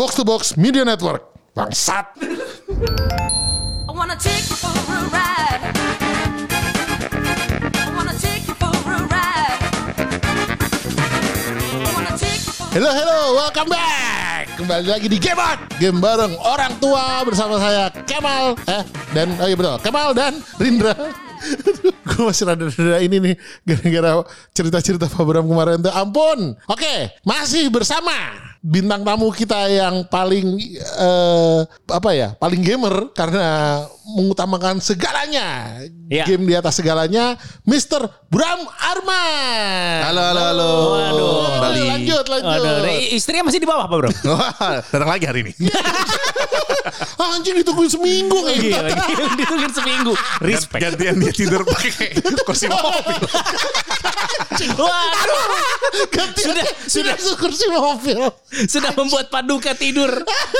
Box to Box Media Network. Bangsat. I wanna take you for a ride. You for Hello, hello, welcome back. Kembali lagi di Game On. Game bareng orang tua bersama saya Kemal. Eh, dan, oh iya betul, Kemal dan Rindra. Gue masih rada-rada ini nih gara-gara cerita-cerita Pak Bram kemarin tuh. Ampun. Oke, masih bersama bintang tamu kita yang paling eh, apa ya? Paling gamer karena mengutamakan segalanya. Iya. Game di atas segalanya, Mr. Bram Arman. Halo, halo, halo. Waduh. Lanjut, lanjut. Aduh, i- istrinya masih di bawah Pak Bro? Datang lagi hari ini. Anjing ditungguin seminggu kayak gitu. Gila, gila, ditungguin seminggu. Respect. Gantian dia tidur pakai kursi mobil. Waduh, sudah, sudah, Sudah kursi mobil. sudah membuat Paduka tidur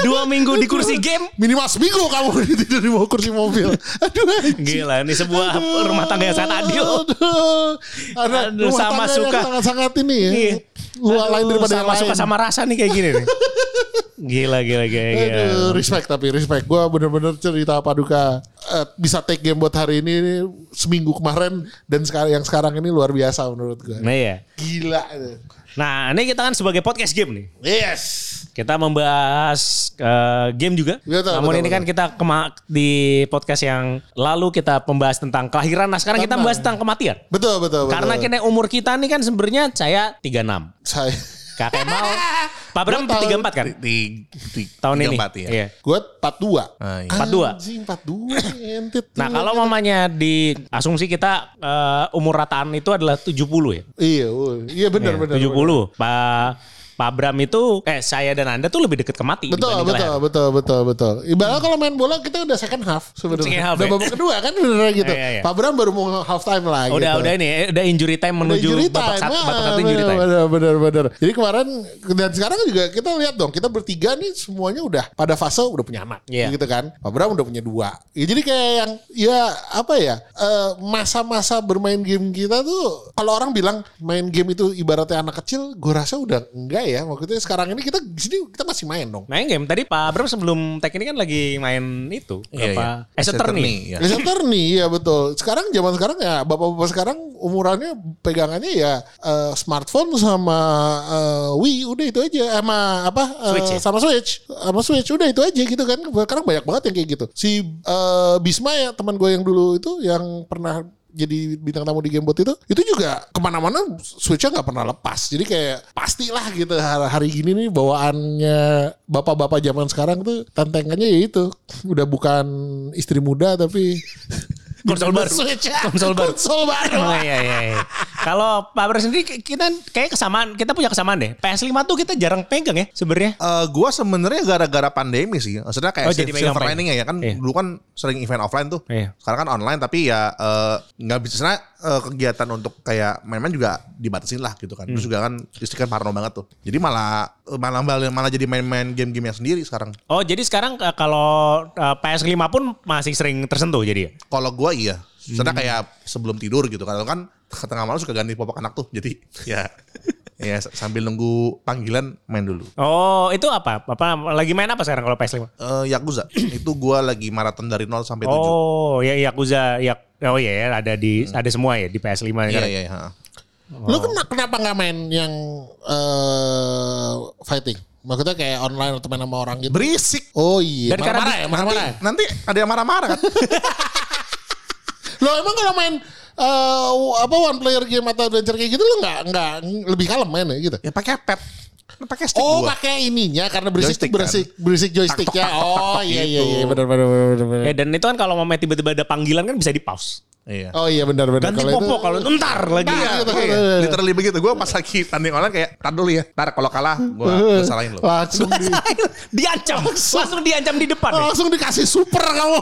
dua minggu di kursi game. Minimal seminggu kamu tidur di bawah kursi mobil. Aduh. anjing. Gila, ini sebuah rumah tangga yang sangat adil. Aduh. Ada Aduh, rumah sama tangga yang suka. sangat-sangat ini ya. Iya. Luar lain Aduh, daripada yang sama lain. suka sama rasa nih kayak gini nih. Gila, gila, gila, gila. Aduh, respect tapi respect. Gue bener-bener cerita Paduka eh, bisa take game buat hari ini, ini seminggu kemarin dan sekarang yang sekarang ini luar biasa menurut gue. Nah ya. Gila. Nah, ini kita kan sebagai podcast game nih. Yes. Kita membahas eh, game juga. Betul, Namun betul, ini kan kita kema- di podcast yang lalu kita membahas tentang kelahiran. Nah, sekarang kita Tentang. membahas tentang kematian. Betul, betul, betul. Karena kini umur kita nih kan sebenarnya saya 36. saya Kak Kemal, Pak Bram tahun- 34 kan? Di, di Tahun ini. 34 ya. Iya. gue 42. Ah, iya. 42. Anjing 42 entit. Nah, kalau mamanya di asumsi kita eh, umur rataan itu adalah 70 ya. Iya, iya benar benar. 70. Pak Pak Bram itu eh saya dan Anda tuh lebih deket ke mati Betul, betul, kelahiran. betul, betul, betul. Ibaratnya kalau main bola kita udah second half sebenarnya. Udah ya? babak kedua kan bener gitu. Iya, iya. Pak Bram baru mau half time lah Udah gitu. udah ini eh, udah injury time Udah menuju injury babak time, satu, ah, babak satu injury time. Bener, bener, bener, bener. Jadi kemarin dan sekarang juga kita lihat dong, kita bertiga nih semuanya udah pada fase udah punya anak, Iya. gitu kan. Pak Bram udah punya dua. Ya, jadi kayak yang ya apa ya eh, masa-masa bermain game kita tuh kalau orang bilang main game itu ibaratnya anak kecil, gue rasa udah enggak ya. Maksudnya sekarang ini kita di sini kita masih main dong. Main game tadi Pak Bram sebelum tag ini kan lagi main itu Iya, apa? iya. As a Attorney. ya. Ya betul. Sekarang zaman sekarang ya bapak-bapak sekarang umurannya pegangannya ya eh, smartphone sama eh, Wii udah itu aja sama apa eh, Switch ya? sama Switch sama Switch udah itu aja gitu kan. Sekarang banyak banget yang kayak gitu. Si eh, Bisma ya teman gue yang dulu itu yang pernah jadi bintang tamu di Gamebot itu itu juga ke mana-mana switchnya nggak pernah lepas. Jadi kayak pastilah gitu hari, gini nih bawaannya bapak-bapak zaman sekarang tuh tantangannya ya itu. Udah bukan istri muda tapi Konsol baru. Switch ya. Konsol baru. Konsol baru. Oh, iya, iya, iya. Kalau Pak Bram sendiri kita kayak kesamaan, kita punya kesamaan deh. PS5 tuh kita jarang pegang ya sebenarnya. Eh, gua sebenarnya gara-gara pandemi sih. Maksudnya kayak Oh, jadi silver lining ya kan Iya. dulu kan sering event offline tuh. Iya. Sekarang kan online tapi ya eh, nggak bisa eh, kegiatan untuk kayak main-main juga dibatasin lah gitu kan. Hmm. Terus juga kan istri kan parno banget tuh. Jadi malah malah malah, malah jadi main-main game-game yang sendiri sekarang. Oh, jadi sekarang eh, kalau eh, PS5 pun masih sering tersentuh jadi ya? Kalau gua iya. Sebenarnya Hmm. kayak sebelum tidur gitu. Kalau kan ke tengah malam suka ganti popok anak tuh. Jadi ya ya sambil nunggu panggilan main dulu. Oh, itu apa? Apa lagi main apa sekarang kalau PS5? Eh Yakuza itu gua lagi maraton dari 0 sampai 7. Oh, ya Yakuza, ya Oh iya ya, ada di ada semua ya di PS5 Iya sekarang. iya iya. Lu kena, kenapa nggak main yang eh, fighting? Maksudnya kayak online atau main sama orang gitu? Berisik. Oh iya. Dan Marah-marah ya, marah-marah. ya? Nanti ada yang marah-marah kan? Lo emang kalau main eh, apa one player game atau adventure kayak gitu lo nggak nggak lebih kalem main ya gitu? ya pakai pad. Kan Pakai stick Oh pakai ininya karena berisik Joystick berisik berisik joystick ya. Tak, tok, tak, tok, Oh iya iya gitu. iya benar benar benar benar. Eh, dan itu kan kalau mau tiba-tiba ada panggilan kan bisa di pause. Iya. Oh iya benar benar. Ganti Kalau itu- popo kalau itu ntar lagi. Iya, gitu. Iya, literally begitu. Gue pas lagi tanding online kayak, tar dulu ya. Ntar kalau kalah, gue salahin lo. langsung di, diancam, langsung diancam di depan. ya? langsung dikasih super kamu.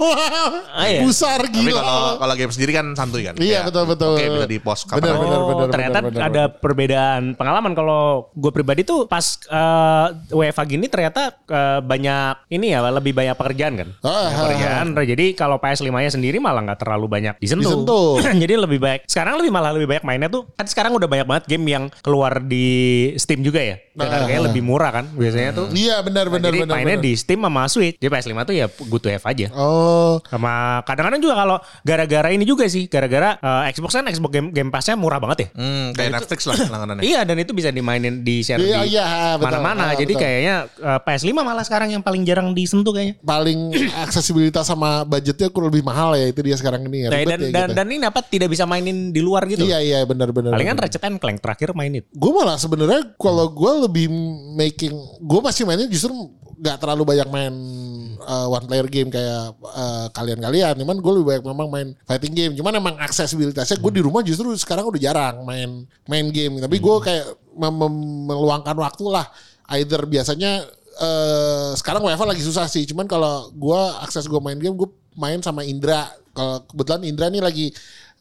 iya. Besar Tapi gila. kalau kalau game sendiri kan santuy kan. Iya, Kayak, betul, betul. Oke bisa di post Benar, benar, Oh, benar, ternyata benar, benar, ada perbedaan pengalaman kalau gue pribadi tuh pas eh, WFA gini ternyata eh, banyak ini ya lebih banyak pekerjaan kan. Ah, Banyak pekerjaan. Jadi kalau PS5-nya sendiri malah nggak terlalu banyak disentuh. Betul. Jadi lebih baik. Sekarang lebih malah lebih banyak mainnya tuh. Kan sekarang udah banyak banget game yang keluar di Steam juga ya. Dan Nah. harganya lebih murah kan biasanya tuh. Iya benar benar Jadi benar. mainnya benar. di Steam sama Switch. Jadi PS5 tuh ya good to have aja. Oh, Sama kadang-kadang juga kalau gara-gara ini juga sih, gara-gara eh, Xbox kan Xbox Game, Game Pass-nya murah banget ya. Hmm, kayak Netflix lah langganannya. Iya dan itu bisa dimainin di share Iya, di iya, betul. mana-mana. Ah, Jadi betul. kayaknya eh, PS5 malah sekarang yang paling jarang disentuh kayaknya. paling aksesibilitas sama budgetnya kurang lebih mahal ya itu dia sekarang ini ya. Nah, dan, ya dan, gitu. dan ini apa tidak bisa mainin di luar gitu. Iya iya benar benar. Palingan. Ratchet and Clank terakhir main itu. gue malah sebenarnya kalau gue lebih making gue masih mainnya justru nggak terlalu banyak main uh, one player game kayak uh, kalian-kalian cuman gue lebih banyak memang main fighting game cuman emang aksesibilitasnya gue di rumah justru sekarang udah jarang main main game tapi gue kayak mem- mem- meluangkan waktu lah either biasanya eh sekarang WiFi lagi susah sih. Cuman kalau gue akses gue main game gue main sama Indra. Kalau kebetulan Indra nih lagi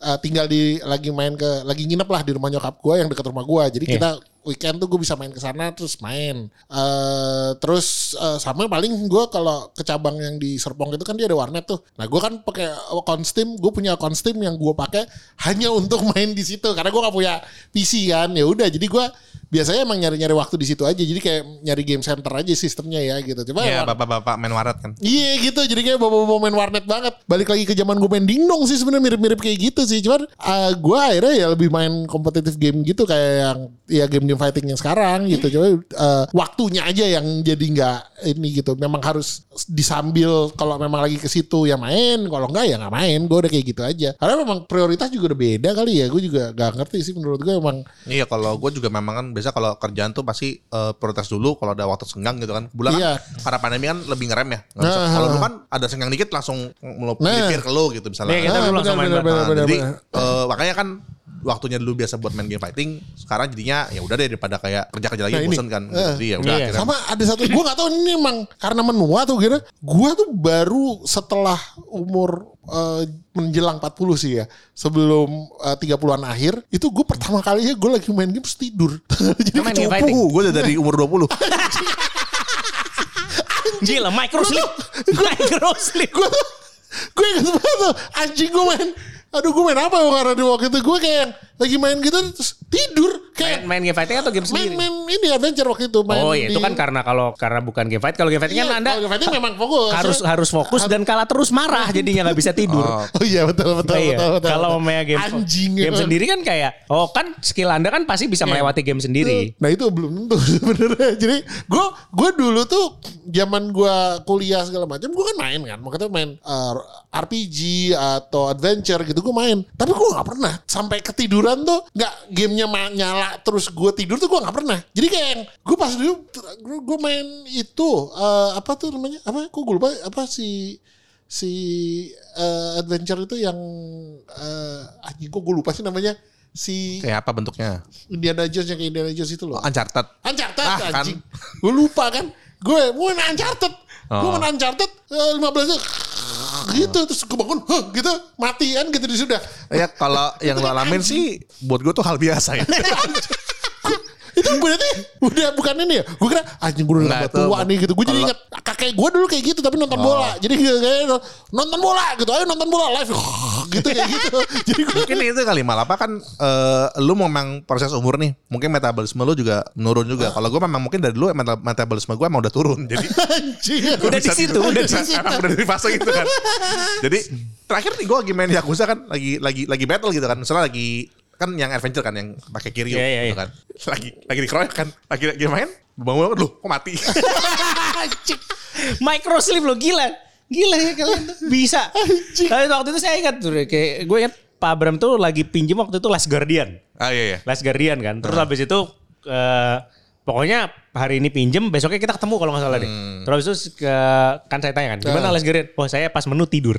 eh, tinggal di lagi main ke lagi nginep lah di rumah nyokap gue yang dekat rumah gue jadi Iya. kita weekend tuh gue bisa main ke sana terus main. Eh terus eh, sama paling gue kalau ke cabang yang di Serpong itu kan dia ada warnet tuh. Nah gue kan pakai account Steam gue punya account Steam yang gue pakai hanya untuk main di situ. Karena gue gak punya PC kan. Ya udah jadi gue biasanya emang nyari-nyari waktu di situ aja jadi kayak nyari game center aja sistemnya ya gitu. Coba Iya, war- bapak-bapak main waret kan. Iya gitu. Jadi kayak bawa-bawa main warnet banget. Balik lagi ke zaman gue main dingdong sih sebenarnya mirip-mirip kayak gitu sih. Cuman uh, gue akhirnya ya lebih main kompetitif game gitu Kayak yang ya game-game fighting yang sekarang gitu. Coba uh, waktunya aja yang jadi nggak ini gitu. Memang harus disambil kalau memang lagi ke situ ya main Kalau enggak ya nggak main. Gue udah kayak gitu aja. Karena memang prioritas juga udah beda kali ya. Gue juga gak ngerti sih menurut gue emang Iya, kalau gue juga memang kan biasa kalau kerjaan tuh pasti eh, prioritas dulu kalau ada waktu senggang gitu kan. Bulan Iya. kan karena pandemi kan lebih ngerem ya. Nah, kalau nah. dulu kan ada senggang dikit langsung melipir Nah. ke lo gitu misalnya. Iya, kita Ah, dulu langsung main bareng. Nah, benar, jadi benar. eh, makanya kan waktunya dulu biasa buat main game fighting, sekarang jadinya ya udah deh daripada kayak kerja-kerja lagi Nah, ini. bosen kan. Eh. Jadi ya udah Iya. akhirnya Sama ada satu gue gak tahu ini emang karena menua tuh kira. Gue tuh baru setelah umur eh, menjelang 40 sih ya. Sebelum eh, 30-an akhir itu gue pertama kalinya gue lagi main game terus tidur. Jadi Lu main game kecupu. fighting? gue udah dari umur 20. Gila, micro sleep. micro sleep. gue tuh gue inget banget tuh anjing gue main aduh gue main apa ya karena di waktu itu gue kayak lagi main gitu terus tidur Main, kayak main game fighting atau game main sendiri? main ini adventure waktu itu main Oh iya, itu di- kan karena kalau karena bukan game fight. Kalau game fighting Iya, kan Anda game fighting memang fokus harus harus fokus dan kalah terus marah jadinya nggak bisa tidur. oh iya betul betul Iya. betul, betul, Kalau main game anjing game emang. sendiri kan kayak oh kan skill Anda kan pasti bisa melewati game sendiri. Nah itu belum tentu sebenarnya. Jadi gue gue dulu tuh zaman gue kuliah segala macam gue kan main kan. Makanya main uh, RPG atau adventure gitu gue main. Tapi gue nggak pernah sampai ketiduran tuh nggak gamenya nyala terus gue tidur tuh gue nggak pernah. Jadi kayak gue pas dulu gue main itu uh, apa tuh namanya apa? Kok gue lupa apa si si uh, adventure itu yang uh, anjing kok gue lupa sih namanya si Kayak apa bentuknya? Indiana Jones yang kayak Indiana Jones itu loh. Oh, Uncharted. Uncharted Ah, kan. anjing. Gue lupa kan. Gue gue main Uncharted. Gue Oh. main Uncharted eh, 15 menit gitu terus gue bangun huh, gitu mati kan gitu sudah. Ya kalau yang lo alamin sih buat gue tuh hal biasa ya. itu berarti udah bukan ini ya. Gue kira anjing gue udah Nggak, itu tua nih gitu. Gue jadi inget kakek gue dulu kayak gitu tapi nonton bola. Jadi kayak nonton bola gitu. Ayo nonton bola live gitu kayak gitu. Jadi gue Mungkin itu kali malah apa kan eh, lu memang proses umur nih. Mungkin metabolisme lu juga menurun juga. Kalau gue memang mungkin dari dulu meta- metabolisme gue emang udah turun. Jadi. Udah di situ, udah di situ. Udah di fase gitu kan. Jadi terakhir nih gue lagi main Yakuza kan lagi lagi lagi battle gitu kan. Misalnya lagi kan yang adventure kan yang pakai Kiryu Iya, iya, gitu iya. kan. Lagi lagi dikeroyok kan. Lagi lagi main bangun bangun lu kok mati. Anjing. Micro sleep lo gila. Gila ya kalian tuh bisa. Tapi waktu itu saya ingat tuh kayak gue ingat Pak Abram tuh lagi pinjem waktu itu Last Guardian. ah iya iya. Last Guardian kan. Terus habis itu eh, pokoknya hari ini pinjem, besoknya kita ketemu kalau nggak salah deh. Terus habis itu ke, kan saya tanya kan, gimana Last Guardian? Oh saya pas menu tidur.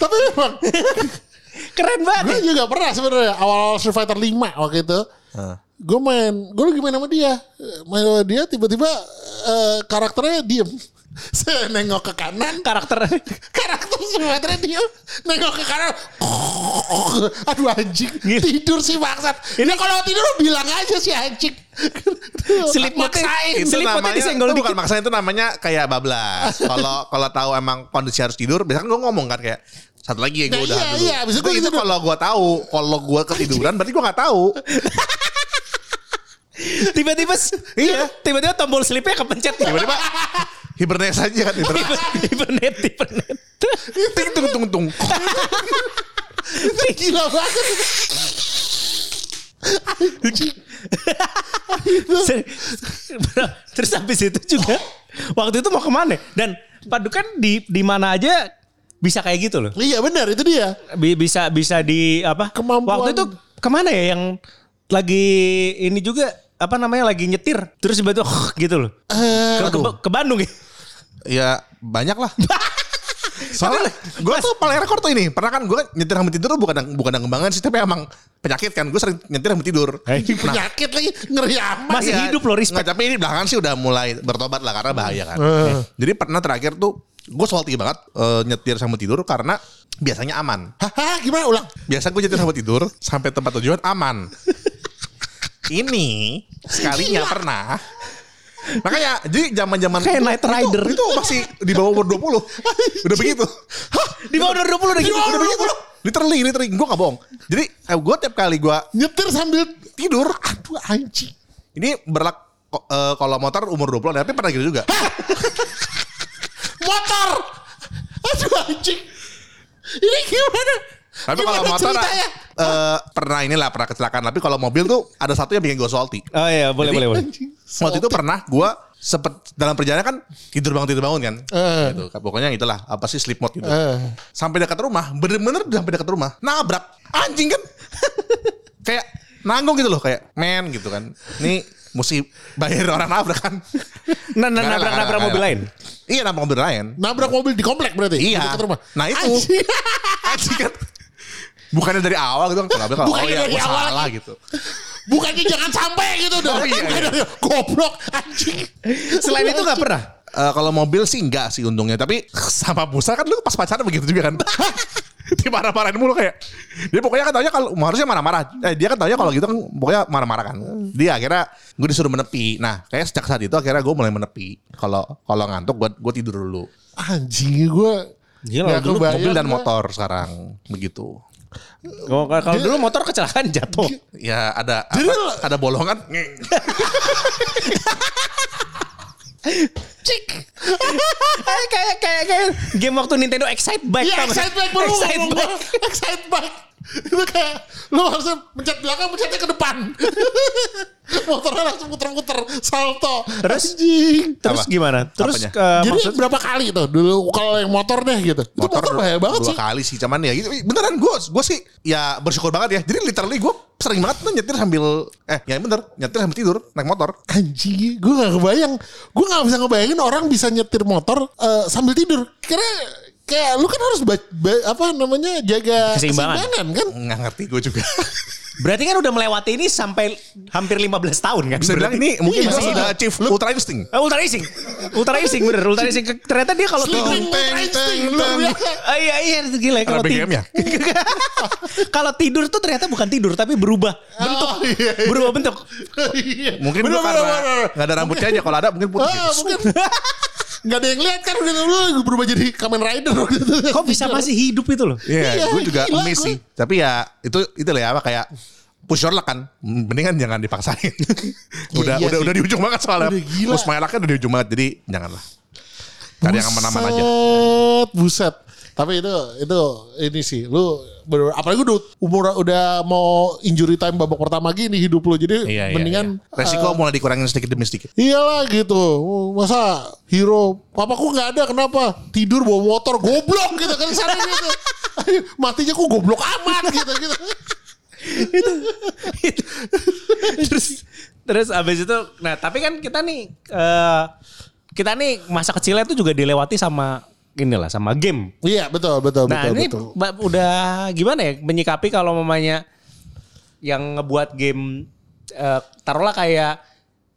Tapi memang Keren banget. gue juga pernah sebenarnya awal Street Fighter 5 waktu itu. Gue main, gue lagi main sama dia. Main sama dia tiba-tiba eh, karakternya diem. Saya nengok ke kanan, Karakter karakter Fighter diem. Nengok ke kanan. Aduh anjing, tidur sih bangsat. Ini kalau tidur bilang aja sih anjing. Sleep mode- Maksain. Sleep mode namanya, disenggol itu bukan maksain itu namanya kayak bablas. Kalau kalau tahu emang kondisi harus tidur, biasanya kan gue ngomong kan kayak Satu lagi ya gue Nah, udah iya, dulu. iya, abis itu itu, gitu itu kalau gue tahu, kalau gue ketiduran berarti gue nggak tahu. Tiba-tiba iya, tiba-tiba tombol slipnya kepencet. Tiba-tiba hibernasi aja kan hibernasi. Hibernet, hibernet. ting tung tung tung. Gila banget. Terus habis itu juga waktu itu mau ke mana? Dan padukan di di mana aja bisa kayak gitu loh. Iya benar itu dia. Bi- Bisa bisa di apa? Kemampuan. Waktu itu ke mana ya yang lagi ini juga apa namanya lagi nyetir terus tiba-tiba gitu loh. Eh, Ke, ke, ke Bandung ya. Ya banyak lah. Soalnya gue tuh paling rekor tuh ini. Pernah kan gue nyetir sambil tidur bukan bukan kembangan sih, tapi emang penyakit kan. Gue sering nyetir sambil tidur. Eh, penyakit lagi ngeri amat. Masih Iya. hidup loh, respect. Nggak, tapi ini belakangan sih udah mulai bertobat lah karena bahaya kan. Eh. Jadi pernah terakhir tuh gue salty banget eh, nyetir sambil tidur karena biasanya aman. Haha, gimana ulang? Biasa gue nyetir sambil tidur sampai tempat tujuan aman. ini sekalinya pernah. Makanya jadi zaman-zaman Kayak Knight Rider. Itu, itu masih di bawah umur 20. Udah begitu. Hah, Di bawah umur 20 udah gitu. udah begitu. Literally, literally. Gue gak bohong. Jadi eh, gue tiap kali gue Nyetir sambil tidur. aduh anjing. Ini berlaku eh, kalau motor umur 20 tapi pernah gitu juga. Motor. Aduh anjing. Ini gimana? Tapi Gimana kalau motor ceritanya? eh, pernah inilah pernah kecelakaan. Tapi kalau mobil tuh ada satu yang bikin gue salty. Oh iya, boleh boleh boleh. Anjing. Waktu itu pernah gue sepet dalam perjalanan kan tidur bangun tidur bangun kan. Eh. Gitu. Pokoknya itulah apa sih sleep mode gitu. Eh. Sampai dekat rumah, bener-bener udah sampai dekat rumah, nabrak anjing kan. kayak nanggung gitu loh kayak men gitu kan. Ini mesti bayar orang nabrak kan. Nah, nah, nabrak nabrak mobil lain. Iya nabrak mobil lain. Nabrak mobil di komplek berarti? Iya. Di rumah. Nah itu. Anjing. Anjing kan. Bukannya dari awal gitu kan. Kalau kalau oh Bukannya ya dari awal salah gitu. Bukannya jangan sampai gitu dong. Oh, iya, iya. Goblok anjing. Selain itu nggak pernah. Eh, kalau mobil sih enggak sih untungnya. Tapi sama Busa kan lu pas pacaran begitu juga kan. Dimarah-marahin mulu kayak. Dia pokoknya kan taunya kalau harusnya marah-marah. Eh dia kan taunya kalau gitu kan pokoknya marah-marah kan. Dia akhirnya gue disuruh menepi. Nah kayak sejak saat itu akhirnya gue mulai menepi. Kalau kalau ngantuk gue gue tidur dulu. Anjing gue. Gila, dulu kebayang Mobil dan motor sekarang begitu. Kalau kalau dulu motor kecelakaan jatuh. Ya ada apa, ada bolongan. Cik. kayak kayak kayak game waktu Nintendo Excite Bike. Iya excite bike Excite Bike. Excite bike. Itu kayak lu harusnya pencet belakang pencetnya ke depan. Motornya langsung muter-muter salto. Terus? Anjing. Terus Apa? gimana? Terus Apanya? ke Jadi maksud berapa kali tuh dulu kalau yang motor deh gitu. Itu motor, bahaya banget dua sih. kali sih cuman ya gitu beneran gue gue sih ya bersyukur banget ya jadi literally gue sering banget tuh nyetir sambil eh ya bener nyetir sambil tidur naik motor Anjing, gue gak kebayang. Gue gak bisa ngebayangin orang bisa nyetir motor eh, sambil tidur. Karena kayak lu kan harus ba- ba- apa namanya jaga Keseimbangan. kan. nggak ngerti gue juga Berarti kan udah melewati ini sampai hampir 15 tahun kan? bisa bilang ini mungkin Iya, masih iya. sudah achieve ultra instinct Eh, ultra racing. Ultra racing bener, ultra racing. Ternyata dia kalau Teng, ultra instinct, teng, luar teng. biasa. Ah, iya iya itu gila kalau tidur. BGM-nya? kalau tidur tuh ternyata bukan tidur tapi berubah bentuk. Oh, iya, iya. Berubah bentuk. Iya. mungkin Bener, karena bener, bener. nggak ada rambutnya aja kalau ada mungkin putih Ah, mungkin Gak ada yang lihat kan udah lu berubah jadi Kamen Rider gitu. Kok bisa masih hidup itu loh? Iya, Iya, gue juga miss sih. Tapi ya itu itu lah ya apa kayak push your luck kan. Mendingan jangan dipaksain. udah iya udah sih. udah di ujung banget soalnya. Udah gila. Push my luck-nya udah di ujung banget. Jadi janganlah. Cari yang aman-aman aja. Buset, buset. Tapi itu itu ini sih lu bener, apalagi udah umur udah mau injury time babak pertama gini hidup lu jadi Iya, iya, mendingan iya. resiko mulai dikurangin sedikit demi sedikit. Iyalah gitu. Masa hero papaku nggak ada kenapa? Tidur bawa motor goblok gitu kan sana gitu. Matinya kok goblok amat gitu gitu. terus terus abis itu nah tapi kan kita nih eh, kita nih masa kecilnya tuh juga dilewati sama inilah sama game. Iya betul betul Nah betul ini betul. udah gimana ya menyikapi kalau mamanya yang ngebuat game eh, taruhlah kayak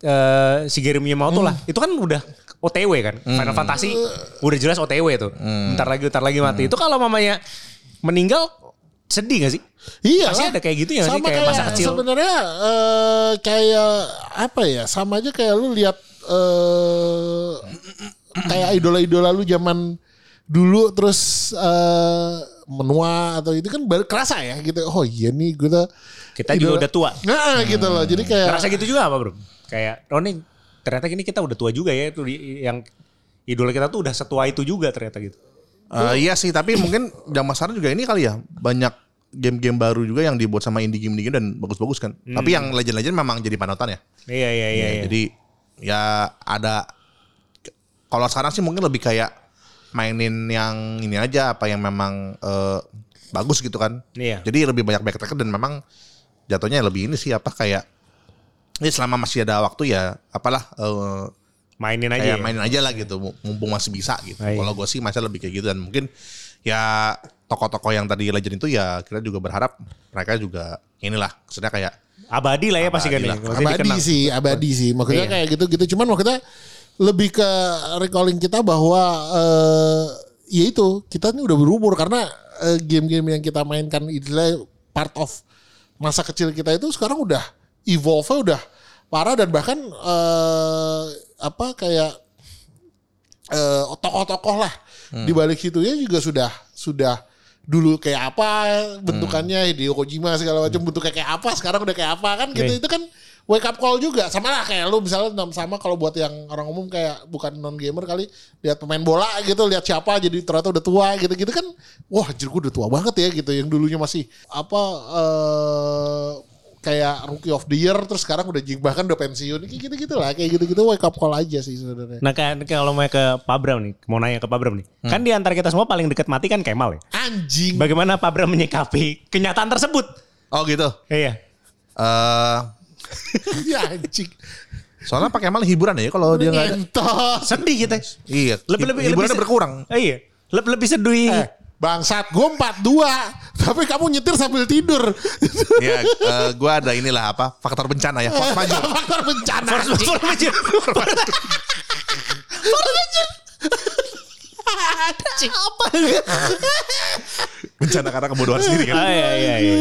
eh, si Gary Miyamoto lah. Itu kan udah OTW kan. Final Fantasy udah jelas OTW tuh. Ntar lagi ntar lagi mati. Itu kalau mamanya meninggal sedih gak sih? Iya. Pasti ada kayak gitunya nggak sih? Sama Kayak masa kecil. Sebenarnya eh, kayak apa ya? Sama aja kayak lu lihat eh kayak idola-idola lu zaman dulu terus eh menua atau itu kan baru kerasa ya gitu. Oh iya nih gue tuh Kita juga udah tua. Nah gitu loh. Jadi kayak Ngerasa gitu juga apa bro? Kayak, oh nih ternyata gini kita udah tua juga ya. Itu di- yang idola kita tuh udah setua itu juga ternyata gitu. Eh, iya sih, tapi mungkin zaman sekarang juga ini kali ya banyak game-game baru juga yang dibuat sama indie game indie game dan bagus-bagus kan. Tapi yang legend-legend memang jadi panutan ya. Iya iya iya. iya. Jadi ya ada kalau sekarang sih mungkin lebih kayak mainin yang ini aja apa yang memang eh, bagus gitu kan. Iya. Jadi lebih banyak backtracker dan memang jatuhnya lebih ini sih apa kayak ini selama masih ada waktu ya apalah eh, Mainin aja. kayak ya. mainin aja lah gitu mumpung masih bisa gitu. Ah, iya. Kalau gue sih masih lebih kayak gitu dan mungkin ya tokoh-tokoh yang tadi legend itu ya kita juga berharap mereka juga inilah maksudnya kayak Abadi lah ya pasti kan. Abadi ya. abadi dikenang. sih, abadi sih. Maksudnya Iya. kayak gitu-gitu. Cuman maksudnya lebih ke recalling kita bahwa eh ya itu kita ini udah berumur karena eh, game-game yang kita mainkan itulah part of masa kecil kita itu sekarang udah evolve udah parah dan bahkan eh apa kayak eh tokoh-tokoh lah. Di balik situnya juga sudah sudah dulu kayak apa bentukannya Hideo Kojima segala macam bentuknya kayak apa sekarang udah kayak apa kan gitu. Nih. itu kan wake up call juga sama lah kayak lu misalnya sama kalau buat yang orang umum kayak bukan non gamer kali lihat pemain bola gitu lihat siapa jadi ternyata udah tua gitu gitu kan wah anjir gue udah tua banget ya gitu yang dulunya masih apa eh kayak rookie of the year terus sekarang udah jing bahkan udah pensiun kayak gitu gitu lah kayak gitu gitu wake up call aja sih sebenarnya Nah kan kalau mau ke Pak Bram nih, mau nanya ke Pak Bram nih. Kan di antara kita semua paling dekat mati kan Kemal ya. anjing Bagaimana Pak Bram menyikapi kenyataan tersebut? oh gitu. Iya. eh ya anjing soalnya pakai Kemal hiburan ya kalau dia nggak ada. Sedih kita. Iya, Lebih lebih hiburannya lebih- berkurang. Eh, iya. Lebih lebih sedih. Eh, bangsat gue 42 tapi kamu nyetir sambil tidur Iya, eh, gua ada inilah apa faktor bencana ya, force majeure. faktor bencana Force- anjing. force majeure. apa bencana karena kebodohan sendiri kan. Ah, iya, iya, iya.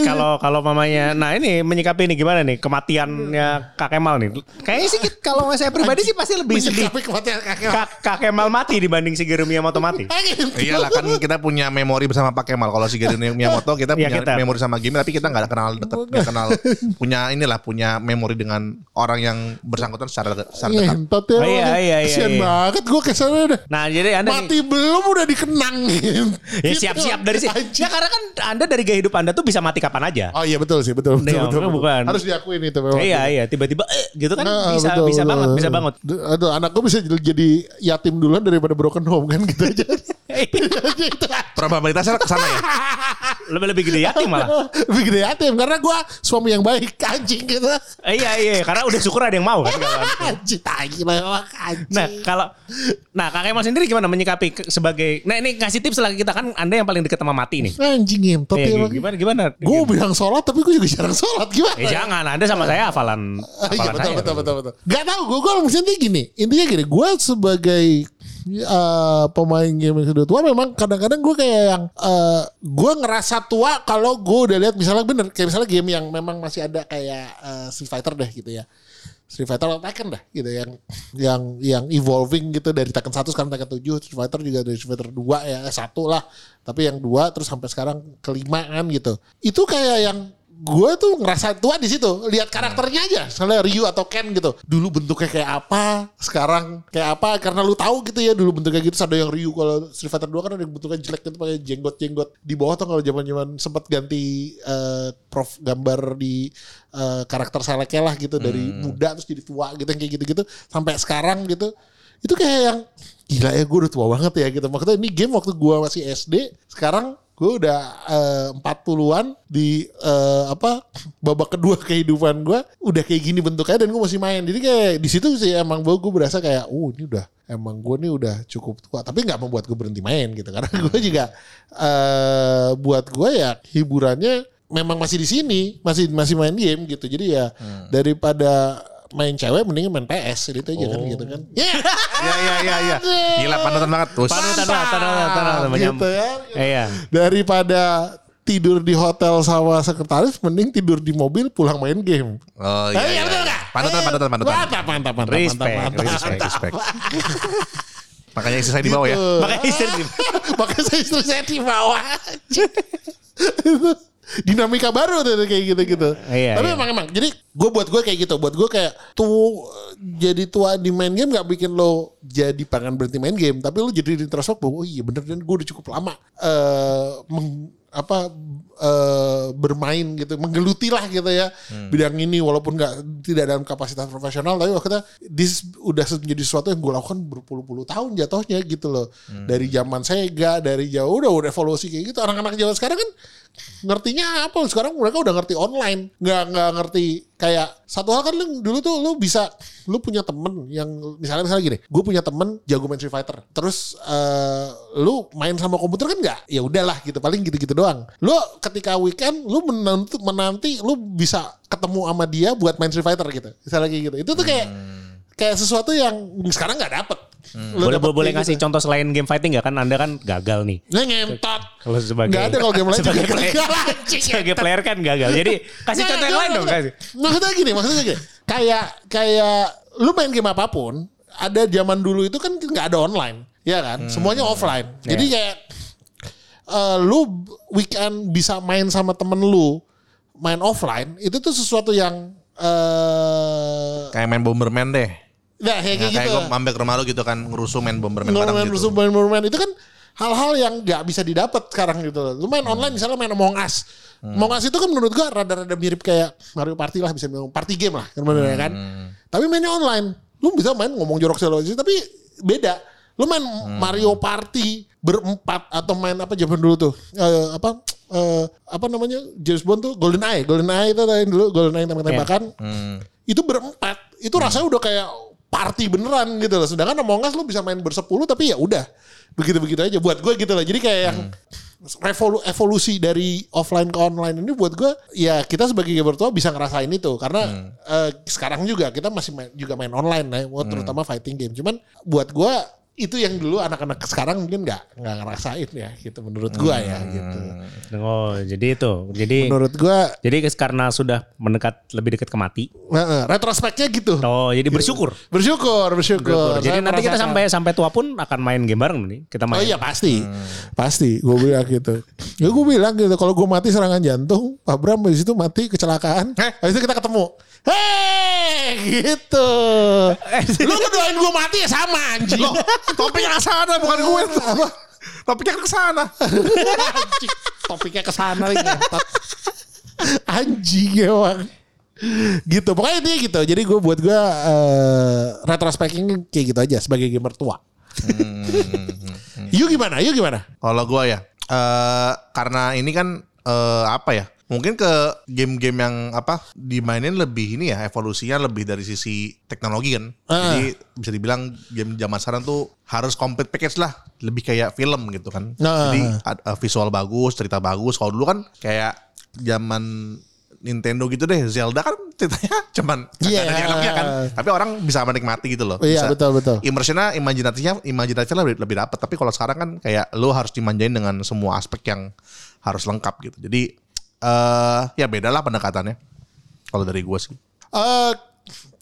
Kalau kalau mamanya, nah ini menyikapi ini gimana nih kematiannya Kak Kemal nih? Kayaknya sih kalau saya pribadi sih pasti lebih sedih. Menyikapi kematian kakek Kak, Kak Kemal mati dibanding Shigeru Miyamoto mati. Iyalah kan kita punya memori bersama Pak Kemal. Kalau si Gary Miyamoto kita Iya, punya kita. memori sama game tapi kita nggak kenal dekat, nggak kenal punya inilah punya memori dengan orang yang bersangkutan secara dekat. Secara dekat. Ngentot ya Oh, iya, iya, iya, Kasian iya. banget gue ke sana dah Nah jadi anda nih, Mati belum udah dikenangin ya siap-siap dari sini. Ya karena kan anda dari gaya hidup anda tuh bisa mati kapan aja. Oh iya betul sih betul betul, Iya, betul, betul. bukan. Harus diakuin itu memang Iya iya tiba-tiba eh, gitu kan Nah, bisa betul, bisa betul. banget bisa banget. Aduh anak gue bisa jadi yatim duluan daripada broken home kan gitu aja. Probabilitasnya ke sana ya. lebih lebih gede yatim malah. Lebih gede yatim karena gue suami yang baik anjing gitu Eh, iya iya karena udah syukur ada yang mau kan. Anjing tai memang anjing Nah kalau nah Kak Kemal sendiri gimana menyikapi sebagai nah ini ngasih tips lah ke kita kan anda yang paling dekat sama mati nih. Anjing ngentot Iya, ya gimana gimana? Gue bilang sholat tapi gue juga jarang sholat gimana? Eh jangan, Anda sama saya hafalan Iya betul, betul betul betul. Gak tau gue gue maksudnya gini. Intinya gini. Gue sebagai eh, pemain game yang sudah tua memang kadang-kadang gue kayak yang eh, gue ngerasa tua kalau gue udah lihat misalnya bener kayak misalnya game yang memang masih ada kayak eh, Street Fighter deh gitu ya. Street Fighter atau Tekken dah gitu yang yang yang evolving gitu dari Tekken 1 sekarang Tekken 7 Street Fighter juga dari Street Fighter 2 ya eh, satu lah. Tapi yang dua terus sampai sekarang kelima kan gitu. Itu kayak yang gue tuh ngerasa tua di situ. Lihat karakternya aja. Misalnya Ryu atau Ken gitu. Dulu bentuknya kayak apa? Sekarang kayak apa? Karena lu tahu gitu ya dulu bentuknya gitu. Ada yang Ryu kalau Street Fighter 2 kan ada yang bentuknya jelek gitu pakai jenggot jenggot di bawah tuh kalau zaman zaman sempat ganti eh, prof gambar di eh, karakter seleknya lah gitu. Dari muda terus jadi tua gitu kayak gitu gitu sampai sekarang gitu. Itu kayak yang gila ya gue udah tua banget ya gitu. Maksudnya ini game waktu gue masih SD sekarang gue udah eh, 40-an di eh, apa babak kedua kehidupan gue udah kayak gini bentuknya dan gue masih main. Jadi kayak di situ sih emang gue gue berasa kayak oh ini udah emang gue nih udah cukup tua. Tapi nggak membuat gue berhenti main gitu. Karena gue juga eh buat gue ya hiburannya memang masih di sini masih masih main game gitu. Jadi ya daripada main cewek mending main PS gitu aja kan gitu kan ya Iya iya iya iya. Gila panutan banget tuh. Panutan banget, panutan, panutan, gitu ya Eh, iya. daripada tidur di hotel sama sekretaris mending tidur di mobil pulang main game Oh iya. Eh, iya, betul iya. nggak? Panutan Eh, panutan panutan. mantap mantap mantap Respect, mantap, mantap. Respect respect. Makanya istri saya di bawah ya. Gitu. Makanya istri di- Makanya saya istri saya di bawah. Dinamika baru tuh kayak gitu-gitu. Iya, Tapi iya. emang emang. Jadi gue buat gue kayak gitu. Buat gue kayak tuh jadi tua di main game gak bikin lo jadi pengen berhenti main game. Tapi lo jadi introspek bahwa oh iya bener dan gue udah cukup lama eh meng- apa eh, bermain gitu, menggeluti lah gitu ya bidang ini walaupun nggak tidak dalam kapasitas profesional tapi waktu this udah menjadi sesuatu yang gue lakukan berpuluh-puluh tahun jatuhnya gitu loh. Dari zaman Sega dari jauh udah udah evolusi kayak gitu. Anak-anak zaman sekarang kan ngertinya apa? Sekarang mereka udah ngerti online. Nggak nggak ngerti kayak satu hal kan lu dulu tuh lu bisa lu punya temen yang misalnya misalnya gini gue punya temen jago main Street Fighter. Terus eh, lu main sama komputer kan nggak? Ya udahlah gitu paling gitu-gitu doang. Lu ketika weekend lu menanti, menanti lu bisa ketemu sama dia buat main Street Fighter gitu misalnya kayak gitu itu tuh kayak kayak sesuatu yang sekarang nggak dapet Lu boleh dapet boleh ngasih gitu. contoh selain game fighting nggak kan Anda kan gagal nih. Nah, ngentot Kalau sebagai Nggak ada kalau game lain sebagai juga player, gagal, sebagai player kan gagal. Jadi kasih Nggak, contoh yang lain dong kasih. Maksudnya gini, maksudnya gini. Kayak kayak lu main game apa pun, ada zaman dulu itu kan nggak ada online, ya kan? Semuanya offline. Jadi kayak eh, lu weekend bisa main sama temen lu, main offline, itu tuh sesuatu yang eh Kayak main Bomberman deh. nah, kayak, Ya, kayak gitu. gue mampir ke rumah lu gitu kan ngerusuh main Bomberman bareng main gitu. main main itu kan hal-hal yang nggak bisa didapat sekarang gitu loh. Lu main online misalnya main Among Us. Among Us itu kan menurut gua rada-rada mirip kayak Mario Party lah bisa bilang party game lah kan bener kan. Tapi mainnya online. Lu bisa main ngomong jorok selo tapi beda. Lu main Mario Party berempat atau main apa zaman dulu tuh? Eh, apa eh, apa namanya James Bond tuh Golden Eye, Golden Eye itu tadi dulu Golden Eye tembak-tembakan. Itu berempat. Itu rasanya udah kayak party beneran gitu loh. Sedangkan Among Us lu bisa main bersepuluh tapi ya udah begitu-begitu aja buat gue gitu loh. Jadi kayak yang revolu- evolusi dari offline ke online ini buat gue ya kita sebagai gamer tua bisa ngerasain itu karena eh, sekarang juga kita masih main, juga main online ya, terutama fighting game. Cuman buat gue itu yang dulu anak-anak sekarang mungkin nggak nggak ngerasain ya gitu menurut gue ya gitu. Oh jadi itu. Jadi Menurut gue jadi karena sudah mendekat lebih dekat ke mati. retrospeknya gitu. Oh jadi bersyukur. Bersyukur, bersyukur. Jadi Saya nanti kita sampai sampai tua pun akan main game bareng nih. Kita Oh main. iya pasti, pasti. Gue bilang gitu. Ya gue bilang gitu. Kalau gue mati serangan jantung, Pak Bram di situ mati kecelakaan. Heh? Habis itu kita ketemu. Hei, gitu. Lu ngedoain gue mati ya sama anjing. Topiknya ke sana bukan gue. Apa? Topiknya ke sana. Topiknya ke sana lagi. Anjing emang. Gitu. Pokoknya intinya gitu. Jadi gue buat gue eh retrospecting kayak gitu aja sebagai gamer tua. Yuk gimana? Yuk gimana? Kalau gue ya, eh karena ini kan eh apa ya? Mungkin ke game-game yang apa dimainin lebih ini ya evolusinya lebih dari sisi teknologi kan. Ah. Jadi bisa dibilang game zaman sekarang tuh harus complete package lah, lebih kayak film gitu kan. Nah. Jadi ad- eh, visual bagus, cerita bagus. Kalau dulu kan kayak zaman Nintendo gitu deh, Zelda kan ceritanya cuman Iya. ada dialognya kan. Tapi orang bisa menikmati gitu loh. Iya, Bisa- betul, betul. immersionnya imajinasinya imajinasinya lebih, lebih dapet tapi kalau sekarang kan kayak lo harus dimanjain dengan semua aspek yang harus lengkap gitu jadi eh ya beda lah pendekatannya kalau dari gue sih Eh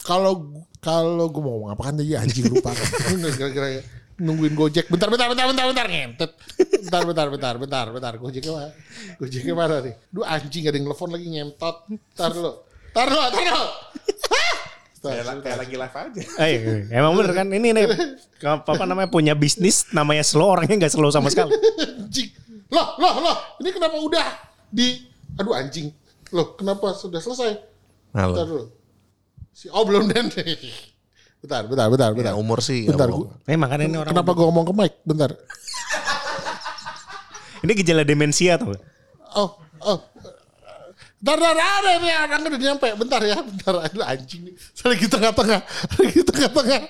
kalau kalau gue mau ngomong apa kan tadi anjing lupa. Kira-kira nungguin Gojek. Bentar bentar bentar bentar bentar ngentet. Bentar bentar bentar bentar bentar Gojeknya mana? Gojeknya mana nih? Duh anjing ada yang telepon lagi ngentot. Tar dulu. Tar dulu, tar dulu. Tar, kayak lagi live aja Eh, iya. emang bener kan ini nih apa apa namanya punya bisnis namanya slow orangnya nggak slow sama sekali. Anjing. Loh, loh, loh. Ini kenapa udah di Aduh anjing. Loh, kenapa sudah selesai? Halo. Bentar dulu. Si Oh belum dan. Bentar, bentar, bentar, bentar. ya, umur sih Bentar, gua- apa-apa. Eh makanya ini orang Kenapa gue ngomong ke mic? Bentar. ini gejala demensia tuh. Oh, oh. Bentar, bentar, ada nih orang udah nyampe. Bentar ya, bentar. Aduh, anjing nih. Saya lagi tengah-tengah. Lagi tengah-tengah.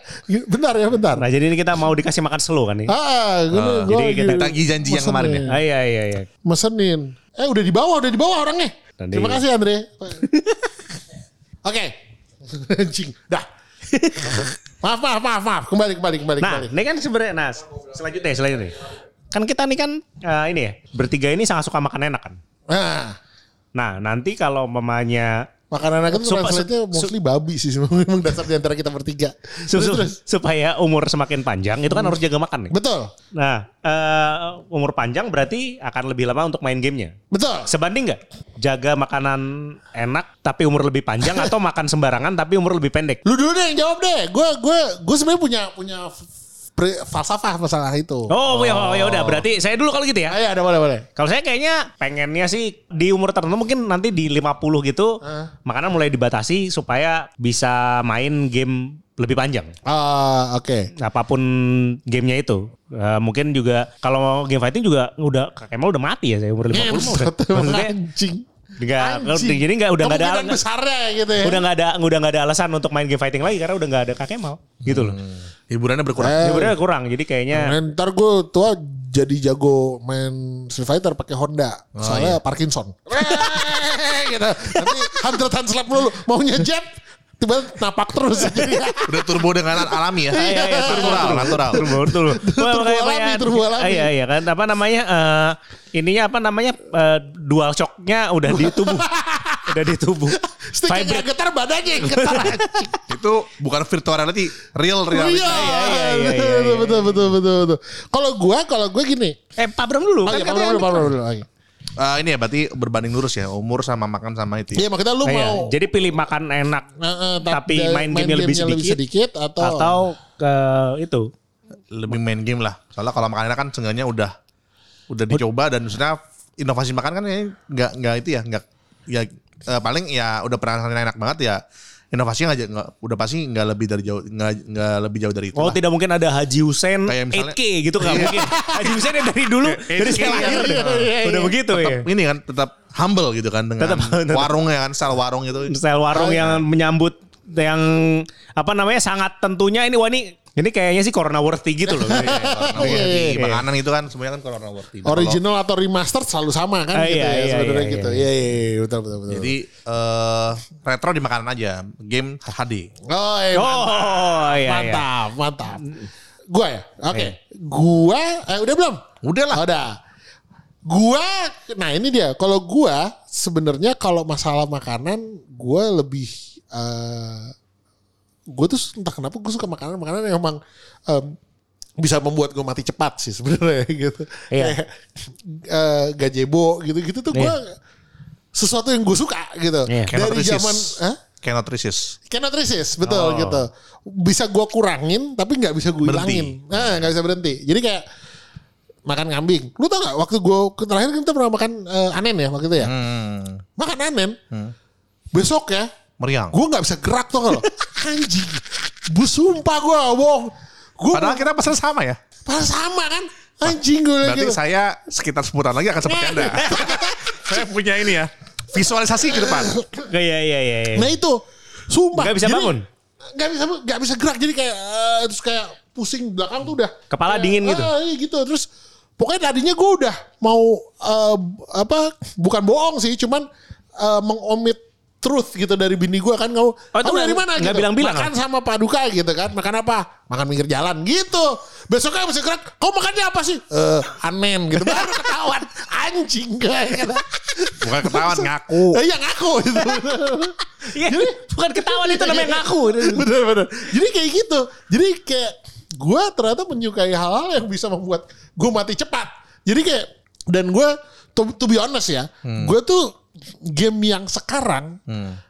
Bentar ya, bentar. Nah jadi ini kita mau dikasih makan slow kan nih. Ah, gue, gue jadi kita janji yang kemarin ya? Ah, iya iya iya. Mesenin. Eh, udah di bawah, udah di bawah orangnya. Tadi. Terima kasih, Andre. Oke. Anjing. Dah. maaf, maaf, maaf, maaf. Kembali, kembali, kembali, Nah kembali. ini kan sebenarnya nah selanjutnya selanjutnya. Kan kita nih kan eh, ini ya bertiga ini sangat suka makan enak kan. Nah, Nah nanti kalau mamanya Makanan itu Sup- translate-nya mostly babi sih memang dasar di antara kita bertiga. Su- Terus, terus. supaya umur semakin panjang itu kan harus jaga makan nih. Betul. Nah, eh, umur panjang berarti akan lebih lama untuk main gamenya. Betul. Sebanding nggak jaga makanan enak tapi umur lebih panjang atau makan sembarangan tapi umur lebih pendek? Lu dulu deh yang jawab deh. Gue gue gue sebenarnya punya punya falsafah masalah itu. Oh, ya, ya udah berarti saya dulu kalau gitu ya. Iya, ada boleh boleh. Kalau saya kayaknya pengennya sih di umur tertentu mungkin nanti di 50 gitu makanan mulai dibatasi supaya bisa main game lebih panjang. Ah, oke. Apa pun gamenya itu. Eh, mungkin juga kalau mau game fighting juga udah Kemal udah mati ya saya umur 50 mah udah. Ngentot, emang Maksudnya anjing. Enggak Anjing. jadi enggak udah enggak ada besarnya gitu ya. udah nggak ada udah nggak ada alasan untuk main game fighting lagi karena udah nggak ada Kak Kemal gitu loh. Hiburannya berkurang. Eh, Sebenarnya kurang jadi kayaknya Nah, ntar gue tua jadi jago main Street Fighter pakai Honda. Oh, Soalnya iya. Parkinson. gitu. Nanti hunter slap dulu. Maunya jet. Tiba napak terus. Jadi Udah turbo dengan alami ya. Iya, iya, turbo, natural, turbo. natural. Turbo, turbo. Turbo alami, turbo alami. Iya, iya kan. Apa namanya? eh ininya apa namanya? eh, dual shocknya udah di tubuh. udah di tubuh. nggak getar badannya yang getar. Itu bukan virtual reality, real reality. Iya, iya, iya, iya, betul, iya. betul, betul, betul, betul. Kalau gue, kalau gue gini. Eh, Pak Bram dulu. Oh kan iya, Pak Pak Bro dulu. Eh, ini ya berarti berbanding lurus ya, umur sama makan sama itu. ya. Iya, makanya lu Iya, mau. Jadi pilih makan enak eh, eh, tapi da- main gamenya lebih sedikit, sedikit atau, atau ke itu. Lebih main game lah. Soalnya kalau makan enak kan seenggaknya udah udah dicoba dan maksudnya inovasi makan kan kayaknya nggak nggak itu ya nggak ya eh, paling ya udah pernah enak banget ya inovasinya nggak udah pasti nggak lebih dari jauh nggak lebih jauh dari itu Oh tidak mungkin ada Haji Hussein Kayak misalnya- 8K gitu nggak Iya. mungkin. Haji Hussein yang dari dulu dari saya lahir iya, deh. iya, iya, udah iya. begitu ya. tetap ini kan tetap humble gitu kan dengan Tetap- tetap. warungnya kan style warung itu Style warung Oh, iya. yang menyambut yang apa namanya sangat tentunya ini wah ini ini kayaknya sih corona worthy gitu loh. Corona Iya, worthy. iya, iya. makanan itu kan semuanya kan corona worthy. Original atau remastered selalu sama kan Ah, gitu iya, ya iya, sebenarnya iya, gitu. iya. Iya, iya, iya, betul, betul, betul. Jadi eh retro di makanan aja, game HD. oh, iya, Oh, mantap. iya, iya. mantap, mantap. Gua ya? Oke. Gua eh udah belum? Udah lah. Oh, udah. Gua nah ini dia. Kalau gua sebenarnya kalau masalah makanan gua lebih eh gue tuh entah kenapa gue suka makanan-makanan yang emang em, bisa membuat gue mati cepat sih sebenarnya gitu. Iya. Kayak eh, gazebo gitu-gitu tuh gue sesuatu yang gue suka gitu. Iya. Dari zaman? Cannot resist. Cannot resist, betul Oh. gitu. Bisa gue kurangin, tapi nggak bisa gue hilangin. Nah, nggak bisa berhenti. Jadi kayak makan kambing. Lu tau gak waktu gue terakhir kita pernah makan eh, anen ya waktu itu ya. Hmm. Makan anen. Besok ya, Meriang. gue nggak bisa gerak tuh kalau anjing. Bu sumpah gue bohong. Gue Padahal kita pesan sama ya. padahal sama kan. Anjing gue Berarti gitu. saya sekitar 10 tahun lagi akan seperti Anda. saya punya ini ya. Visualisasi ke depan. Iya iya iya. iya. Nah itu sumpah. Nggak bisa Jadi, bangun? Nggak bisa nggak bisa gerak jadi kayak eh, terus kayak pusing belakang tuh udah. Kepala kayak, dingin gitu? Ah, iya gitu terus pokoknya tadinya gue udah mau eh, apa bukan bohong sih cuman eh, mengomit truth gitu dari bini gue kan kamu Oh, itu kamu dari mana nggak gitu bilang-bilang, makan sama paduka gitu kan makan apa makan pinggir jalan gitu besoknya bisa gerak kau makannya apa sih eh anen gitu baru ketahuan anjing kata Bukan ketahuan ngaku. Eh, iya ngaku gitu. Iya, bukan ketahuan itu namanya ngaku. bener bener. Jadi kayak gitu. Jadi kayak gue ternyata menyukai hal-hal yang bisa membuat gue mati cepat. Jadi kayak dan gue to, to be honest ya, gue tuh game yang sekarang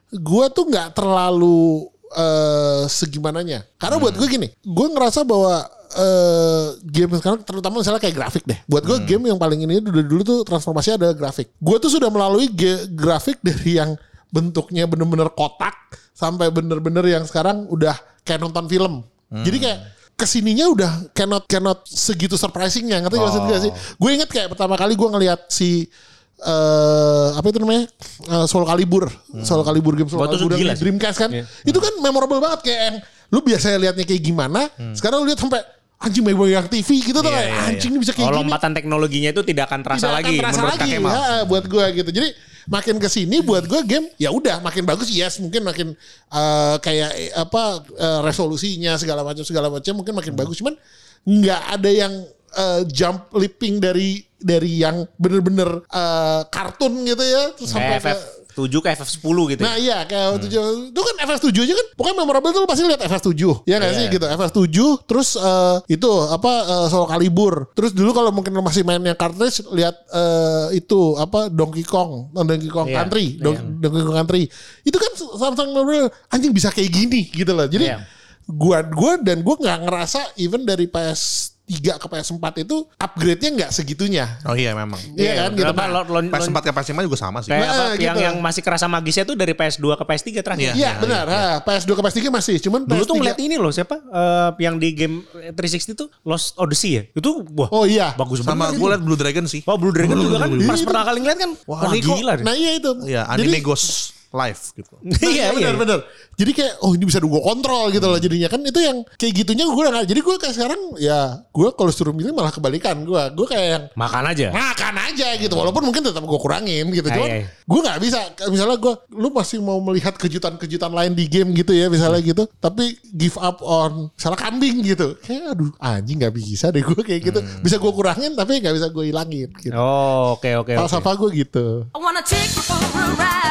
gue tuh nggak terlalu eh segimananya. Karena buat gue gini, gue ngerasa bahwa eh game sekarang terutama misalnya kayak grafik deh. Buat gue game yang paling ini dulu dulu tuh transformasi ada grafik. Gue tuh sudah melalui ge- grafik dari yang bentuknya bener-bener kotak sampai bener-bener yang sekarang udah kayak nonton film. Jadi kayak ke sininya udah cannot cannot segitu surprisingnya ngerti maksud gue sih? Gue inget kayak pertama kali gue ngeliat si eh apa itu namanya? Eh, Soul Calibur, Soul Calibur game Soul Calibur sih. Dreamcast kan, itu kan memorable banget kayak yang lu biasanya liatnya kayak gimana, sekarang lu lihat sampai anjing megang TV gitu tuh Iya, kayak iya, anjing ini bisa kayak Oh, gini. lompatan teknologinya itu tidak akan terasa tidak lagi akan terasa lagi ya, buat gue gitu. Jadi makin ke sini buat gue game ya udah makin bagus yes mungkin makin eh, kayak apa eh, resolusinya segala macam segala macam mungkin makin Hmm. bagus. Cuman nggak ada yang eh, jump leaping dari dari yang bener-bener eh, kartun gitu ya terus sampai ke FF7 ke FF10 gitu. Nah ya. iya kayak FF7 itu kan FF7 aja kan? Pokoknya memorable tuh pasti lihat FF7 ya nggak sih? Iya. gitu FF7 terus eh, itu apa eh, Soul Calibur. Terus dulu kalau mungkin lu masih main yang cartridge lihat eh, itu apa Donkey Kong. Eh, Donkey Kong Iya, Country. Don- Donkey Kong Country. Itu kan Samsung memorable anjing bisa kayak gini gitu loh. Jadi Iya. gua gua dan gua nggak ngerasa even dari PS3 ke PS4 itu upgrade-nya nggak segitunya Oh iya memang. Iya kan gitu Pak. lo- lo- PS4 lo- ke PS5 juga sama sih. Kayak Nah, apa, gitu. yang yang masih kerasa magisnya tuh dari PS2 ke PS3 terakhir. Iya. Iya benar. Ha, PS2 ke PS3 masih, cuman Dulu tuh PS3 ngeliat ini loh siapa eh, yang di game 360 tuh Lost Odyssey ya. Itu wah Oh iya. bagus Sama banget. gue liat Blue Dragon sih. Oh Blue Dragon juga kan pas Itu- pertama kali ngeliat kan wah, Wah, ini kok- gila deh. Nah iya itu. Iya, Jadi- anime Ghost Live gitu. iya iya. benar benar. Jadi kayak oh ini bisa gue kontrol gitu loh jadinya kan itu yang kayak gitunya gue udah. Jadi gue kayak sekarang ya gue kalau suruh milih malah kebalikan gue. Gue kayak yang Makan aja. makan aja gitu walaupun mungkin tetap gue kurangin gitu cuman Iya, iya. gue nggak bisa misalnya gue lu masih mau melihat kejutan-kejutan lain di game gitu ya misalnya gitu tapi give up on misalnya kambing gitu kayak aduh anjing nggak bisa deh gue kayak gitu bisa gue kurangin tapi nggak bisa gue hilangin gitu Oh oke oke oke. falsafah gue gitu I wanna take you for a ride.